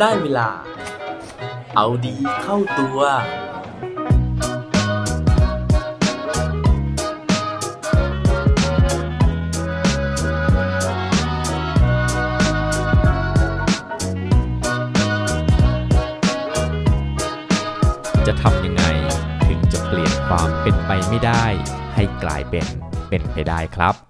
ได้เวลา เอาดีเข้าตัว จะทำยังไงถึงจะเปลี่ยนความเป็นไปไม่ได้ ให้กลายเป็นเป็นไปได้ครับ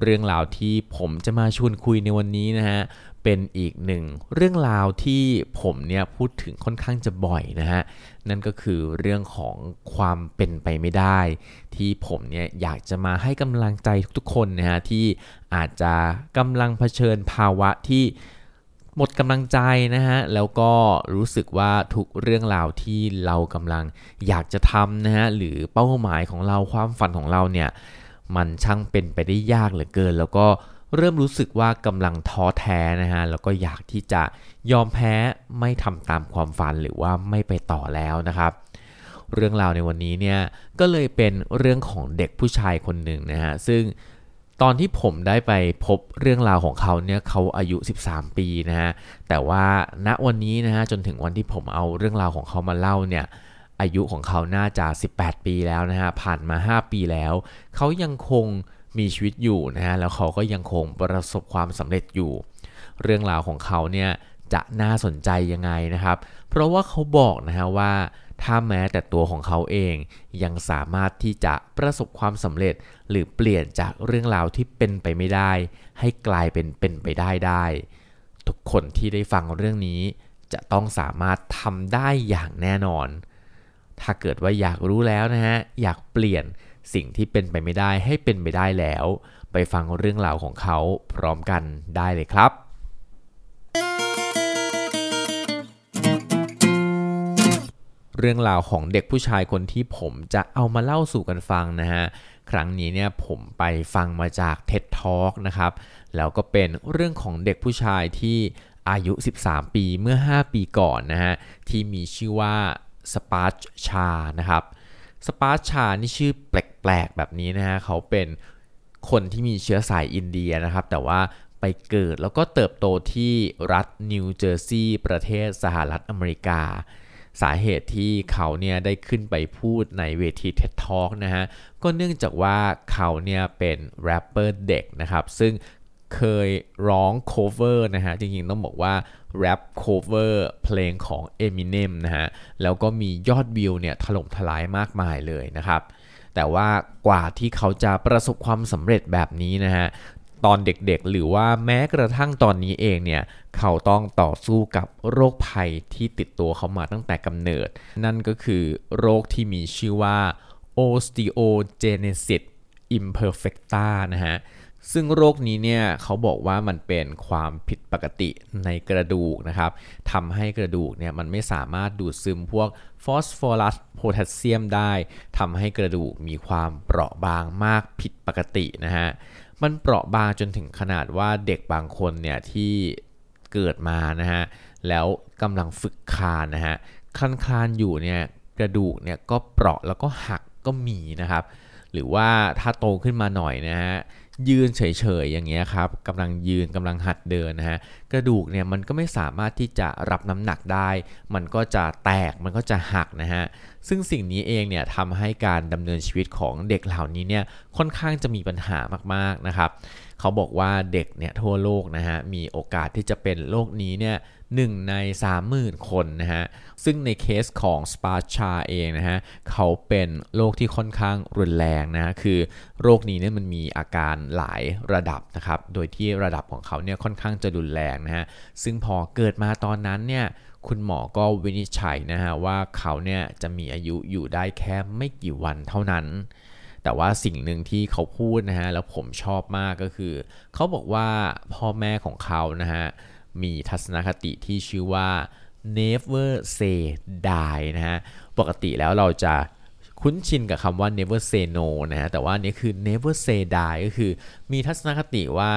เรื่องราวที่ผมจะมาชวนคุยในวันนี้นะฮะเป็นอีกหนึ่งเรื่องราวที่ผมเนี่ยพูดถึงค่อนข้างจะบ่อยนะฮะนั่นก็คือเรื่องของความเป็นไปไม่ได้ ที่ผมเนี่ยอยากจะมาให้กำลังใจทุกๆคนนะฮะที่อาจจะกำลังเผชิญภาวะที่หมดกำลังใจนะฮะแล้วก็รู้สึกว่าทุกเรื่องราวที่เรากำลังอยากจะทำนะฮะหรือเป้าหมายของเราความฝันของเราเนี่ย มันช่างเป็นไปได้ยากเหลือเกิน แล้วก็เริ่มรู้สึกว่ากำลังท้อแท้นะฮะแล้วก็อยากที่จะยอมแพ้ไม่ทำตามความฝันหรือว่าไม่ไปต่อแล้วนะครับเรื่องราวในวันนี้เนี่ยก็เลยเป็นเรื่องของเด็กผู้ชายคนหนึ่งนะฮะซึ่งตอนที่ผมได้ไปพบเรื่องราวของเขาเนี่ยเขาอายุ 13 ปีนะฮะแต่ว่าณวันนี้นะฮะจนถึงวันที่ผมเอาเรื่องราวของเขามาเล่าเนี่ย อายุของเขาน่าจะ 18 ปีแล้วนะฮะ ผ่านมา 5 ปีแล้ว เขายังคงมีชีวิตอยู่นะฮะ แล้วเขาก็ยังคงประสบความสำเร็จอยู่ เรื่องราวของเขาเนี่ยจะน่าสนใจยังไงนะครับ เพราะว่าเขาบอกนะฮะว่าถ้าแม้แต่ตัวของเขาเองยังสามารถที่จะประสบความสำเร็จ หรือเปลี่ยนจากเรื่องราวที่เป็นไปไม่ได้ ให้กลายเป็นเป็นไปได้ได้ ทุกคนที่ได้ฟังเรื่องนี้ จะต้องสามารถทำได้อย่างแน่นอน ถ้าเกิดว่าอยากรู้แล้วนะฮะ อยากเปลี่ยนสิ่งที่เป็นไปไม่ได้ให้เป็นไปได้แล้ว ไปฟังเรื่องราวของเขาพร้อมกันได้เลยครับ เรื่องราวของเด็กผู้ชายคนที่ผมจะเอามาเล่าสู่กันฟังนะฮะ ครั้งนี้เนี่ยผมไปฟังมาจาก TED Talk นะครับ แล้วก็เป็นเรื่องของเด็กผู้ชายที่อายุ 13 ปีเมื่อ 5 ปีก่อนนะฮะ ที่มีชื่อว่า สปาร์ชานะครับสปาร์ช ชาห์ นี่ชื่อแปลกๆแบบนี้นะฮะเขาเป็นคนที่มีเชื้อสายอินเดียนะครับ แต่ว่าไปเกิดแล้วก็เติบโตที่รัฐนิวเจอร์ซีย์ประเทศสหรัฐอเมริกา สาเหตุที่เขาเนี่ยได้ขึ้นไปพูดในเวที TED Talk นะฮะ ก็เนื่องจากว่าเขาเนี่ยเป็นแรปเปอร์เด็กนะครับ ซึ่ง เคยร้อง cover นะฮะ จริงๆ ต้องบอกว่าแรป cover เพลงของ Eminem นะฮะ แล้วก็มียอดวิวเนี่ยถล่มทลายมากมายเลยนะครับ แต่ว่ากว่าที่เขาจะประสบความสำเร็จแบบนี้นะฮะ ตอนเด็กๆ หรือว่าแม้กระทั่งตอนนี้เองเนี่ย เขาต้องต่อสู้กับโรคภัยที่ติดตัวเขามาตั้งแต่กำเนิด นั่นก็คือโรคที่มีชื่อว่า osteogenesis imperfecta นะฮะ ซึ่งโรคนี้เนี่ยเขาบอกว่ามันเป็นความผิดปกติในกระดูกนะครับทำให้กระดูกเนี่ยมันไม่สามารถดูดซึมพวกฟอสฟอรัสโพแทสเซียมได้ทำให้กระดูกมีความเปราะบางมากผิดปกตินะฮะมันเปราะบางจนถึงขนาดว่าเด็กบางคนเนี่ยที่เกิดมานะฮะแล้วกำลังฝึกคานนะฮะคลานคลานอยู่เนี่ยกระดูกเนี่ยก็เปราะแล้วก็หักก็มีนะครับ หรือว่าถ้าโตขึ้นมาหน่อยนะฮะ ยืนเฉยๆอย่างเงี้ยครับกำลังยืนกำลังหัดเดินนะฮะกระดูกเนี่ยมันก็ไม่สามารถที่จะรับน้ำหนักได้ มันก็จะแตกมันก็จะหักนะฮะซึ่งสิ่งนี้เองเนี่ยทำให้การดำเนินชีวิตของเด็กเหล่านี้เนี่ยค่อนข้างจะมีปัญหามากๆนะครับ เขาบอกว่าเด็กเนี่ยทั่วโลกนะฮะมีโอกาสที่จะเป็นโรคนี้เนี่ย หนึ่งใน 30,000 คนนะฮะ ซึ่งในเคสของสปาชาเองนะฮะ เขาเป็นโรคที่ค่อนข้างรุนแรงนะ คือโรคนี้เนี่ยมันมีอาการหลายระดับนะครับ โดยที่ระดับของเขาเนี่ยค่อนข้างจะรุนแรงนะฮะ ซึ่งพอเกิดมาตอนนั้นเนี่ยคุณหมอก็วินิจฉัยนะฮะว่าเขาเนี่ยจะมีอายุอยู่ได้แค่ไม่กี่วันเท่านั้น แต่ว่าสิ่งหนึ่งที่เขาพูดนะฮะแล้วผมชอบมากก็คือ เขาบอกว่าพ่อแม่ของเขานะฮะ มีทัศนคติที่ชื่อว่า never say die นะฮะ ปกติแล้วเราจะคุ้นชินกับคำว่า never say no นะฮะ แต่ว่านี่คือ never say die ก็คือมีทัศนคติว่า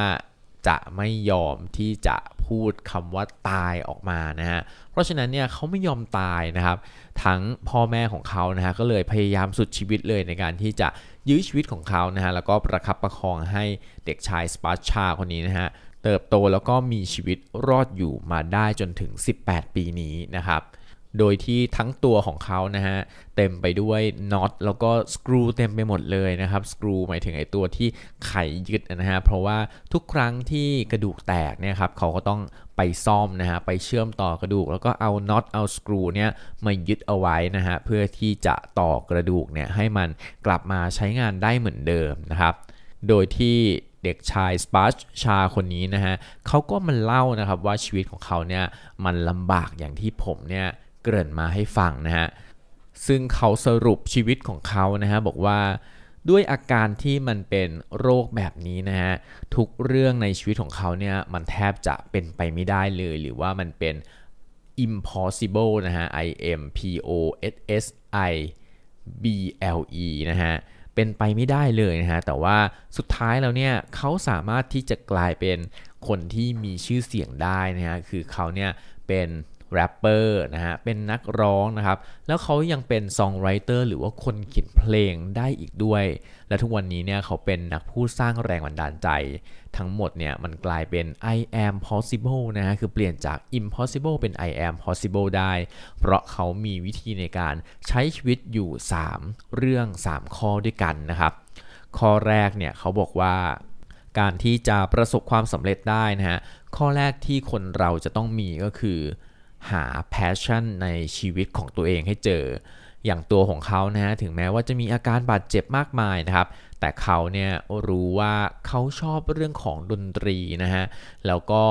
จะไม่ยอมที่จะพูดคำว่าตายออกมานะฮะ เพราะฉะนั้นเนี่ยเขาไม่ยอมตายนะครับ ทั้งพ่อแม่ของเขานะฮะก็เลยพยายามสุดชีวิตเลยในการที่จะยื้อชีวิตของเขานะฮะแล้วก็ประคับประคองให้เด็กชายสปาร์ชาคนนี้นะฮะ เติบโตแล้วก็มีชีวิตรอดอยู่มาได้จนถึง 18 ปีนี้นะครับ โดยที่ทั้งตัวของเขานะฮะเต็มไปด้วยน็อตแล้วก็สกรูเต็มไปหมดเลยนะครับสกรูหมายถึงไอ้ตัวที่ไขยึดนะฮะเพราะว่าทุกครั้งที่กระดูกแตกเนี่ยครับเขาก็ต้องไปซ่อมนะฮะไปเชื่อมต่อกระดูก แล้วก็เอาน็อตเอาสกรูเนี่ยมายึดเอาไว้นะฮะเพื่อที่จะต่อกระดูกเนี่ยให้มันกลับมาใช้งานได้เหมือนเดิมนะครับ โดยที่ เด็กชายสปาร์ชชาคนนี้นะฮะเขาก็มันเล่านะครับว่าชีวิตของเขาเนี่ยมันลำบากอย่างที่ผมเนี่ยเกริ่นมาให้ฟังนะฮะซึ่งเขาสรุปชีวิตของเขานะฮะบอกว่าด้วยอาการที่มันเป็นโรคแบบนี้นะฮะทุกเรื่องในชีวิตของเขาเนี่ยมันแทบจะเป็นไปไม่ได้เลย หรือว่ามันเป็น impossible นะฮะ i m p o s s i b l e นะฮะ เป็นไปไม่ได้เลยนะฮะ แต่ว่าสุดท้ายแล้วเนี่ยเขาสามารถที่จะกลายเป็นคนที่มีชื่อเสียงได้นะฮะ คือเขาเนี่ยเป็น แรปเปอร์นะฮะเป็นนักร้องนะครับ แล้วเขายังเป็นซองไรเตอร์หรือว่าคนเขียนเพลงได้อีกด้วย และทุกวันนี้เนี่ยเขาเป็นนักพูดสร้างแรงบันดาลใจ ทั้งหมดเนี่ยมันกลายเป็น I am possible นะฮะคือเปลี่ยนจาก impossible เป็น I am possible ได้ เพราะเขามีวิธีในการใช้ชีวิตอยู่ 3 เรื่อง 3 ข้อด้วยกันนะครับ ข้อแรกเนี่ยเขาบอกว่าการที่จะประสบความสำเร็จได้นะฮะข้อแรกที่คนเราจะต้องมีก็คือ หา passion ในชีวิตของตัวเองให้เจอ อย่างตัวของเขานะฮะถึงแม้ว่าจะมีอาการบาดเจ็บมากมายนะครับ แต่เขาเนี่ยรู้ว่าเขาชอบเรื่องของดนตรีนะฮะแล้วก็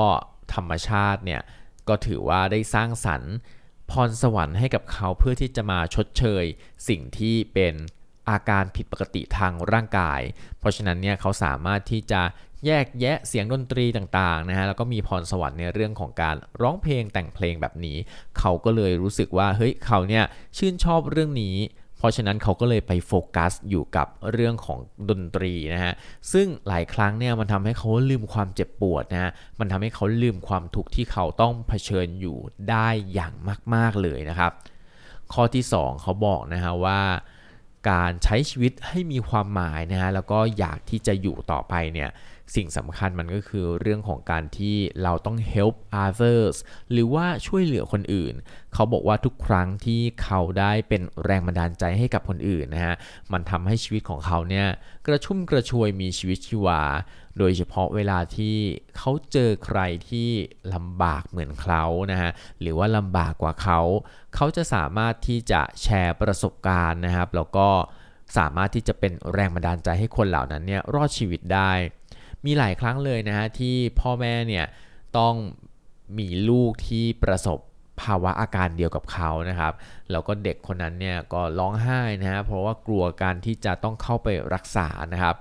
ธรรมชาติเนี่ยก็ถือว่าได้สร้างสรรค์พรสวรรค์ให้กับเขาเพื่อที่จะมาชดเชย สิ่งที่เป็นอาการผิดปกติทางร่างกาย เพราะฉะนั้นเนี่ยเขาสามารถที่จะ แยกแยะเสียงดนตรีต่างๆนะฮะแล้วก็มีพรสวรรค์ในเรื่องของการร้องเพลงแต่งเพลงแบบนี้ เขาก็เลยรู้สึกว่าเฮ้ยเขาเนี่ยชื่นชอบเรื่องนี้เพราะฉะนั้นเขาก็เลยไปโฟกัสอยู่กับเรื่องของดนตรีนะฮะ ซึ่งหลายครั้งเนี่ยมันทำให้เขาลืมความเจ็บปวดนะฮะ มันทำให้เขาลืมความทุกข์ที่เขาต้องเผชิญอยู่ได้อย่างมาก ๆเลยนะครับ ข้อที่ 2 เขาบอกนะฮะว่า การใช้ชีวิตให้มีความหมายนะฮะแล้วก็อยากที่จะอยู่ต่อไปเนี่ยสิ่งสำคัญมันก็คือเรื่องของการที่เราต้อง help others หรือว่าช่วยเหลือคนอื่น เขาบอกว่าทุกครั้งที่เขาได้เป็นแรงบันดาลใจให้กับคนอื่นนะฮะมันทำให้ชีวิตของเขาเนี่ยกระชุ่มกระชวยมีชีวิตชีวา โดยเฉพาะเวลาที่เขาเจอใครที่ลำบากเหมือนเขานะฮะหรือว่าลำบากกว่าเขา เขาจะสามารถที่จะแชร์ประสบการณ์นะครับ แล้วก็สามารถที่จะเป็นแรงบันดาลใจให้คนเหล่านั้นเนี่ยรอดชีวิตได้ มีหลายครั้งเลยนะฮะที่พ่อแม่เนี่ยต้องมีลูกที่ประสบ ภาวะอาการเดียวกับเขานะครับแล้วก็เด็กคนนั้นเนี่ยก็ร้องไห้นะฮะเพราะว่ากลัวการที่จะต้องเข้าไปรักษานะครับ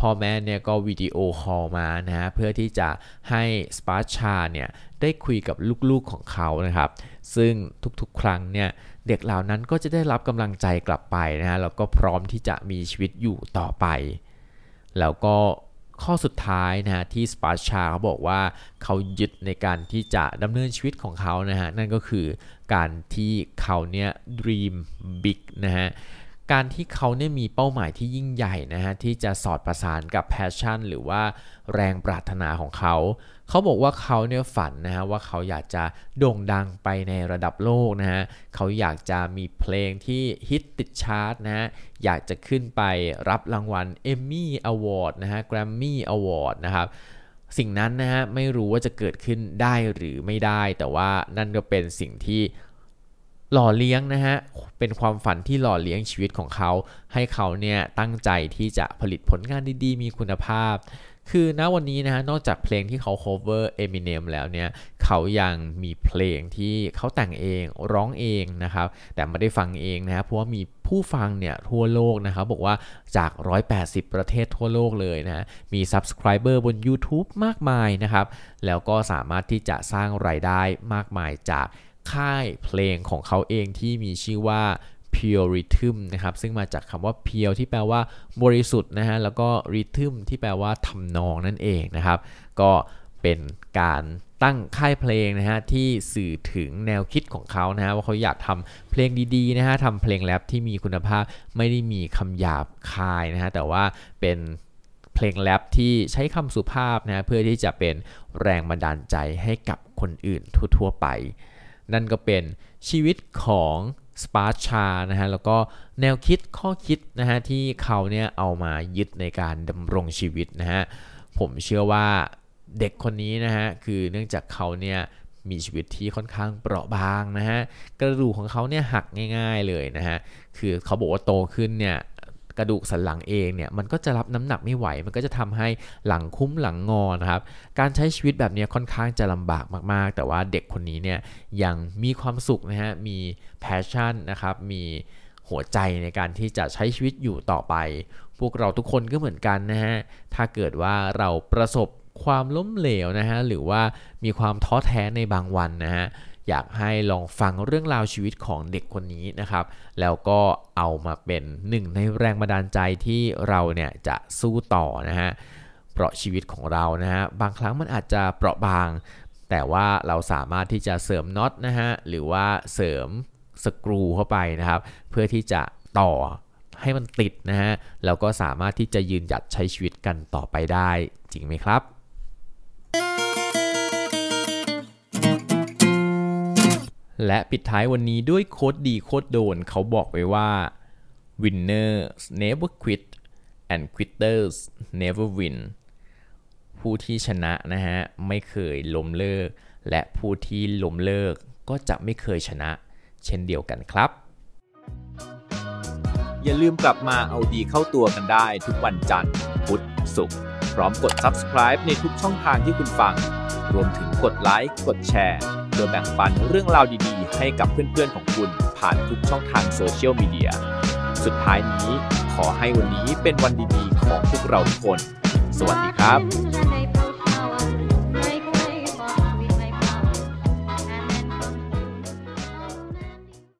พ่อแม่เนี่ยก็วิดีโอคอลมานะฮะเพื่อที่จะให้สปาชาเนี่ยได้คุยกับลูกๆของเขานะครับ ซึ่งทุกๆ ครั้งเนี่ยเด็กเหล่านั้นก็จะได้รับกำลังใจกลับไปนะฮะแล้วก็พร้อมที่จะมีชีวิตอยู่ต่อไป แล้วก็ ข้อสุดท้ายนะฮะที่สปาชาเขาบอกว่าเขายึดในการที่จะดำเนินชีวิตของเขานะฮะนั่นก็คือการที่เขาเนี่ย dream big นะฮะ การที่เขาเนี่ยมีเป้าหมายที่ยิ่งใหญ่นะฮะที่จะสอดประสานกับ passion หรือว่าแรงปรารถนาของเขา เขาบอกว่าเขาเนี่ยฝันนะฮะว่าเขาอยากจะโด่งดังไปในระดับโลกนะฮะเขาอยากจะมีเพลงที่ฮิตติดชาร์ตนะฮะอยากจะขึ้นไปรับรางวัลเอมมี่อวอร์ดนะฮะแกรมมี่อวอร์ดนะครับสิ่งนั้นนะฮะไม่รู้ว่าจะเกิดขึ้นได้หรือไม่ได้ แต่ว่านั่นก็เป็นสิ่งที่ หล่อเลี้ยงนะฮะ เป็นความฝันที่หล่อเลี้ยงชีวิตของเขา ให้เขาเนี่ยตั้งใจที่จะผลิตผลงานดีๆ มีคุณภาพ คือณวันนี้นะฮะ นอกจากเพลงที่เขา cover Eminem แล้วเนี่ย เขายังมีเพลงที่เขาแต่งเองร้องเองนะครับ แต่ไม่ได้ฟังเองนะเพราะว่ามีผู้ฟังเนี่ยทั่วโลกนะครับ บอกว่าจาก 180 ประเทศทั่วโลกเลยนะมี subscriber บน YouTube มากมายนะครับ แล้วก็สามารถที่จะสร้างไรายได้มากมายจาก ค่ายเพลงของเขาเองที่มีชื่อว่า Pure rhythm นะครับซึ่งมาจากคำว่า pure ที่แปลว่าบริสุทธิ์นะฮะแล้วก็ rhythm ที่แปลว่าทำนองนั่นเองนะครับ ก็เป็นการตั้งค่ายเพลงนะฮะที่สื่อถึงแนวคิดของเขานะฮะว่าเขาอยากทำเพลงดีๆนะฮะทำเพลงแรปที่มีคุณภาพไม่ได้มีคำหยาบคายนะฮะแต่ว่าเป็นเพลงแรปที่ใช้คำสุภาพนะเพื่อที่จะเป็นแรงบันดาลใจให้กับคนอื่นทั่วๆไป นั่นก็เป็นชีวิตของสปาร์ชานะฮะแล้วก็แนวคิดข้อคิดนะฮะที่เขาเนี่ยเอามายึดในการดำรงชีวิตนะฮะผมเชื่อว่าเด็กคนนี้นะฮะคือเนื่องจากเขาเนี่ยมีชีวิตที่ค่อนข้างเปราะบางนะฮะกระดูกของเขาเนี่ยหักง่าย ๆเลยนะฮะคือเขาบอกว่าโตขึ้นเนี่ย กระดูกสันหลังเองเนี่ยมันก็จะรับน้ำหนักไม่ไหว มันก็จะทำให้หลังค่อมหลังงอนะครับ การใช้ชีวิตแบบนี้ค่อนข้างจะลำบากมาก ๆ แต่ว่าเด็กคนนี้เนี่ยยังมีความสุขนะฮะมี passion นะครับมีหัวใจในการที่จะใช้ชีวิตอยู่ต่อไป พวกเราทุกคนก็เหมือนกันนะฮะถ้าเกิดว่าเราประสบความล้มเหลวนะฮะหรือว่ามีความท้อแท้ในบางวันนะฮะ อยากให้ลองฟังเรื่องราวชีวิตของเด็กคนนี้นะครับ แล้วก็เอามาเป็นหนึ่งในแรงบันดาลใจที่เราเนี่ยจะสู้ต่อนะฮะเพราะชีวิตของเรานะฮะบางครั้งมันอาจจะเปราะบาง แต่ว่าเราสามารถที่จะเสริมน็อตนะฮะหรือว่าเสริมสกรูเข้าไปนะครับ เพื่อที่จะต่อให้มันติดนะฮะแล้วก็สามารถที่จะยืนหยัดใช้ชีวิตกันต่อไปได้จริงไหมครับ และปิดท้ายวันนี้ด้วยโค้ดดีโค้ดโดนเขาบอกไว้ว่า winners never quit and quitters never win ผู้ที่ชนะนะฮะไม่เคยล้มเลิก และผู้ที่ล้มเลิกก็จะไม่เคยชนะ เช่นเดียวกันครับ อย่าลืมกลับมาเอาดีเข้าตัวกันได้ทุกวันจันทร์ พุธศุกร์พร้อมกด subscribe ในทุกช่องทางที่คุณฟัง รวมถึงกดไลค์กดแชร์ โดยแบ่งปันเรื่องราวดีๆ ให้กับเพื่อนๆของคุณผ่านทุกช่องทางโซเชียลมีเดีย สุดท้ายนี้ขอให้วันนี้เป็นวันดีๆ ของพวกเราทุกคน สวัสดีครับ